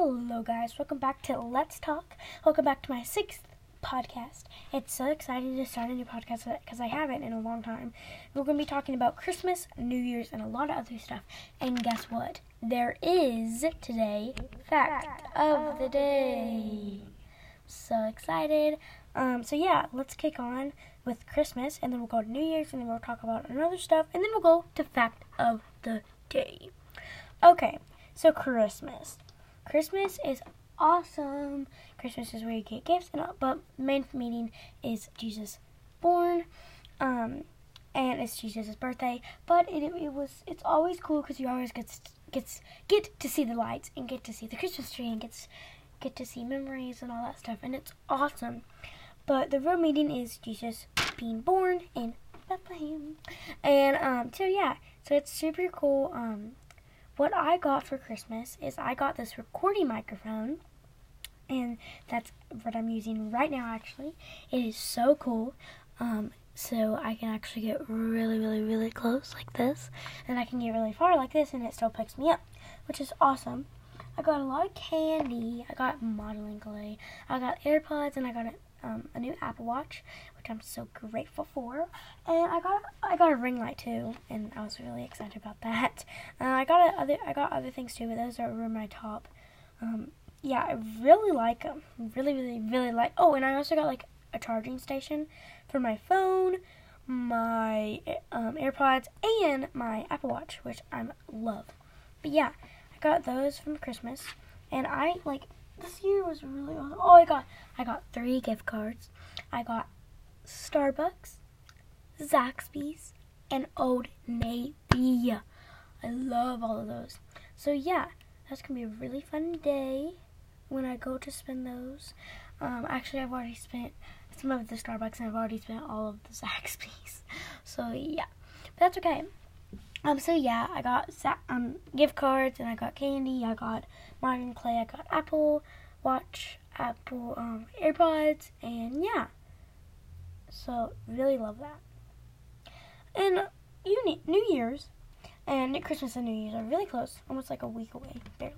Hello, guys. Welcome back to Let's Talk. Welcome back to my sixth podcast. It's so exciting to start a new podcast because I haven't in a long time. We're going to be talking about Christmas, New Year's, and a lot of other stuff. And guess what? There is today fact of the day. So excited. Um, so yeah, let's kick on with Christmas, and then we'll go to New Year's, and then we'll talk about another stuff, and then we'll go to fact of the day. Okay, so Christmas. Christmas is awesome. Christmas is where you get gifts, and all, but main meaning is Jesus born, um, and it's Jesus' birthday. But it, it was it's always cool because you always get gets get to see the lights and get to see the Christmas tree and gets get to see memories and all that stuff, and it's awesome. But the real meaning is Jesus being born in Bethlehem, and um, so yeah, so it's super cool. Um, what I got for Christmas is I got this recording microphone, and that's what I'm using right now. Actually, it is so cool. Um, so I can actually get really, really, really close like this, and I can get really far like this, and it still picks me up, which is awesome. I got a lot of candy. I got modeling clay. I got AirPods, and I got a, um, a new Apple Watch, which I'm so grateful for. And I got I got a ring light too, and I was really excited about that. Uh, I got other I got other things too, but those are over my top. Um, yeah, I really like them. Really, really, really like. Oh, and I also got like a charging station for my phone, my um, AirPods, and my Apple Watch, which I love. But yeah, I got those from Christmas, and I like this year was really awesome. Oh, I got I got three gift cards. I got Starbucks, Zaxby's, and Old Navy. I love all of those. So yeah, that's gonna be a really fun day when I go to spend those. Um, actually, I've already spent some of the Starbucks, and I've already spent all of the Zaxby's. So yeah, but that's okay. Um, so yeah, I got um gift cards, and I got candy. I got modern clay. I got Apple Watch, Apple um AirPods, and yeah. So really love that. And uni- New Year's and Christmas and New Year's are really close, almost like a week away, barely.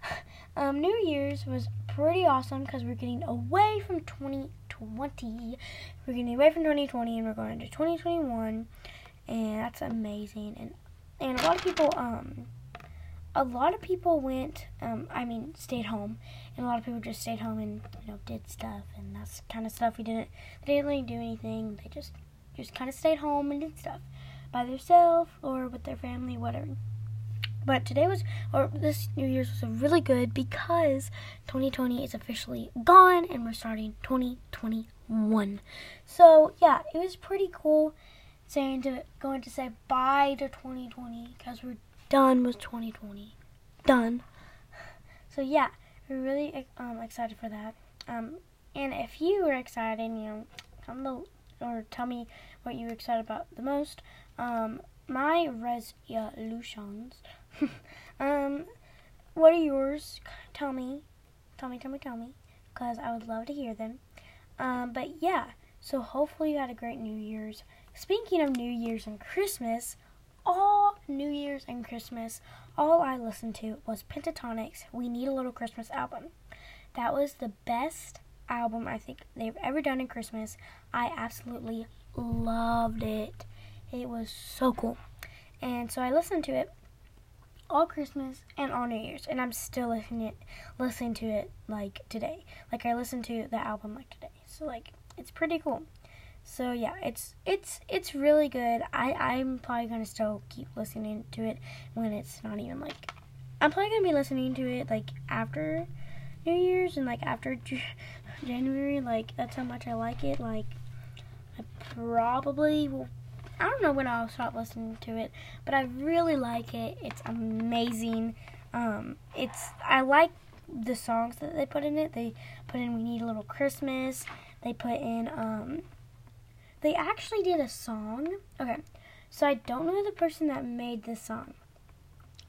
um, New Year's was pretty awesome because we're getting away from 2020. We're getting away from 2020 and we're going to 2021, and that's amazing. And and a lot of people, um, a lot of people went, um, I mean, stayed home, and a lot of people just stayed home and you know did stuff, and that's kind of stuff we didn't. They didn't really do anything. They just just kind of stayed home and did stuff by themselves or with their family, whatever. But today was, or this New Year's was really good because 2020 is officially gone and we're starting 2021. So yeah, it was pretty cool saying to going to say bye to 2020 because we're done with 2020. Done. So yeah, we're really um, excited for that. Um, and if you are excited, you know, comment or tell me what you're excited about the most. Um, my resolutions. um, what are yours? Tell me. Tell me, tell me, tell me. Because I would love to hear them. Um, but yeah, so hopefully you had a great New Year's. Speaking of New Year's and Christmas, all New Year's and Christmas, all I listened to was Pentatonix We Need a Little Christmas album. That was the best album I think they've ever done in Christmas. I absolutely loved it. It was so cool. And so I listened to it all Christmas and all New Year's, and I'm still listening it, listening to it like today. Like I listened to the album like today. So like it's pretty cool. So yeah, it's it's it's really good. I I'm probably gonna still keep listening to it when it's not even like I'm probably gonna be listening to it like after New Year's and like after January. Like that's how much I like it. Like I probably will. I don't know when I'll stop listening to it, but I really like it. It's amazing. Um, it's I like the songs that they put in it. They put in "We Need a Little Christmas." They put in um, they actually did a song. Okay, so I don't know the person that made this song,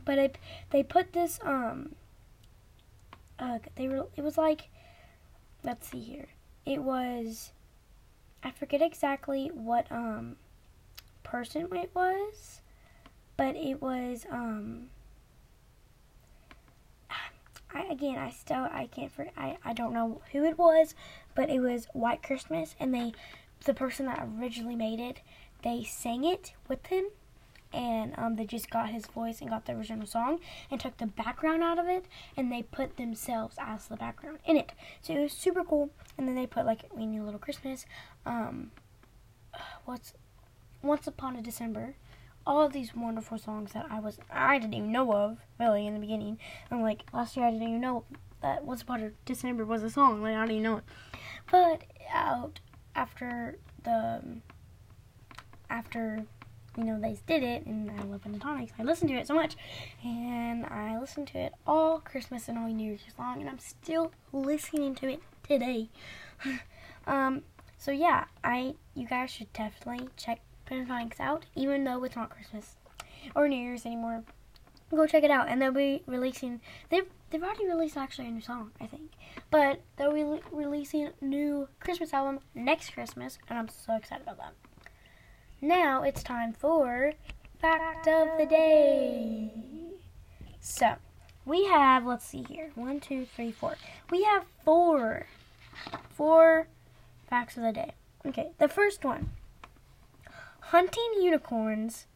but I, they put this um. Uh, they were. It was like, let's see here. It was I forget exactly what um person it was, but it was um I, again, I still I can't for I I don't know who it was, but it was White Christmas, and they the person that originally made it, they sang it with him, and um, they just got his voice and got the original song and took the background out of it, and they put themselves as the background in it. So it was super cool. And then they put like "We Need a Little Christmas," um, what's "Once Upon a December." all of these wonderful songs that I was I didn't even know of really in the beginning. And like last year I didn't even know that Once Upon a December was a song. Like I didn't even know it. But out after the after you know they did it and I love Pentatonix, I listened to it so much and I listened to it all Christmas and all New Year's long and I'm still listening to it today. um so yeah, I you guys should definitely check Pentatonix out, even though it's not Christmas or New Year's anymore. Go check it out, and they'll be releasing. They've they've already released actually a new song, I think, but they'll be re- releasing new Christmas album next Christmas, and I'm so excited about that. Now it's time for fact of the day. So we have let's see here one, two, three, four. We have four, four facts of the day. Okay, the first one hunting unicorns.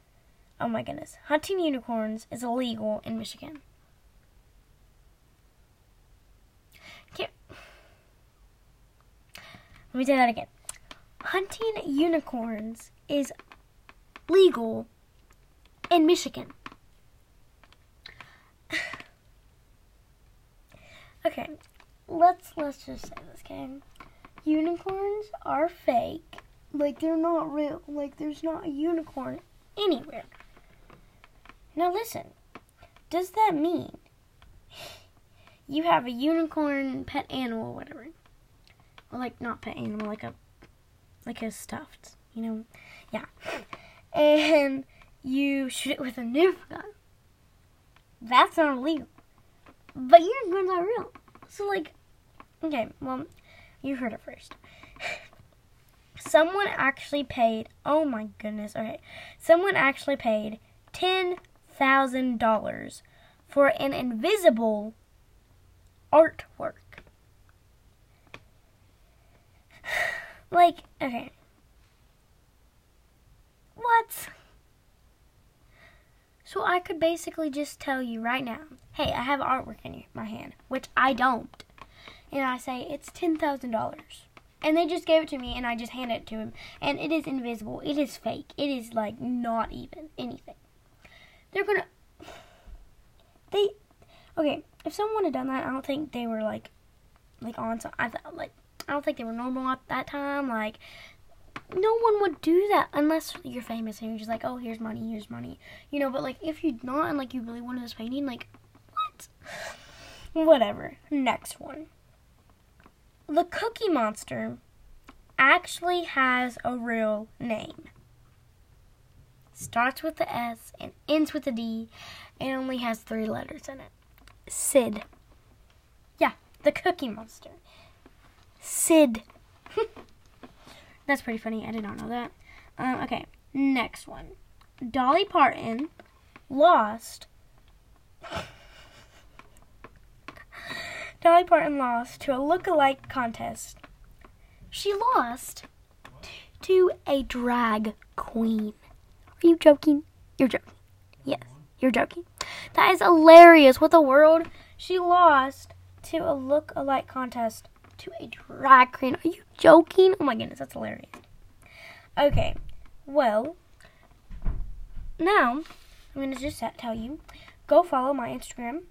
Oh my goodness. Hunting unicorns is illegal in Michigan. Can't. Let me say that again. Hunting unicorns is legal in Michigan. okay, let's let's just say this game. Unicorns are fake like they're not real. Like there's not a unicorn anywhere. Now listen. Does that mean you have a unicorn pet animal, whatever? Or like not pet animal, like a like a stuffed, you know? Yeah. And you shoot it with a Nerf gun. That's not illegal. But unicorns are real. So like okay, well, you heard it first. someone actually paid, oh my goodness, okay, someone actually paid $10,000 for an invisible artwork. like, okay. What? So I could basically just tell you right now, hey, I have artwork in my hand, which I don't. And I say it's $10,000 and they just gave it to me and I just handed it to him and it is invisible. It is fake. It is like not even anything. They're gonna they okay, if someone had done that, I don't think they were like like on some I thought like I don't think they were normal at that time. Like no one would do that unless you're famous and you're just like, oh, here's money, here's money, you know. But like, if you're not and like you really wanted this painting, like, what? Whatever. Next one. The Cookie Monster actually has a real name. Starts with the S and ends with a D and only has three letters in it. Sid. Yeah, the Cookie Monster. Sid. That's pretty funny. I did not know that. Um, okay, next one. Dolly Parton lost Dolly Parton lost to a look-alike contest. She lost to a drag queen. Are you joking? You're joking. Yes, you're joking. That is hilarious. What the world? She lost to a look-alike contest to a drag queen. Are you joking? Oh my goodness, that's hilarious. Okay, well, now I'm to just tell you go follow my Instagram.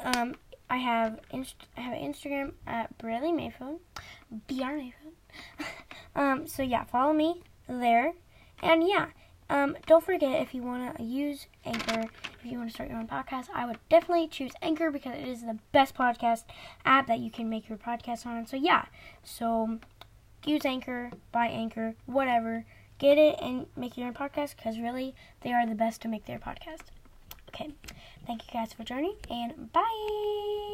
Um, I have inst- I have Instagram at Bradley Mayfield, Br Mayfield. um, so yeah, follow me there, and yeah, um, don't forget if you want to use Anchor, if you want to start your own podcast, I would definitely choose Anchor because it is the best podcast app that you can make your podcast on. So yeah, so use Anchor, buy Anchor, whatever, get it and make your own podcast because really they are the best to make their podcast. Okay. Thank you guys for joining, and bye.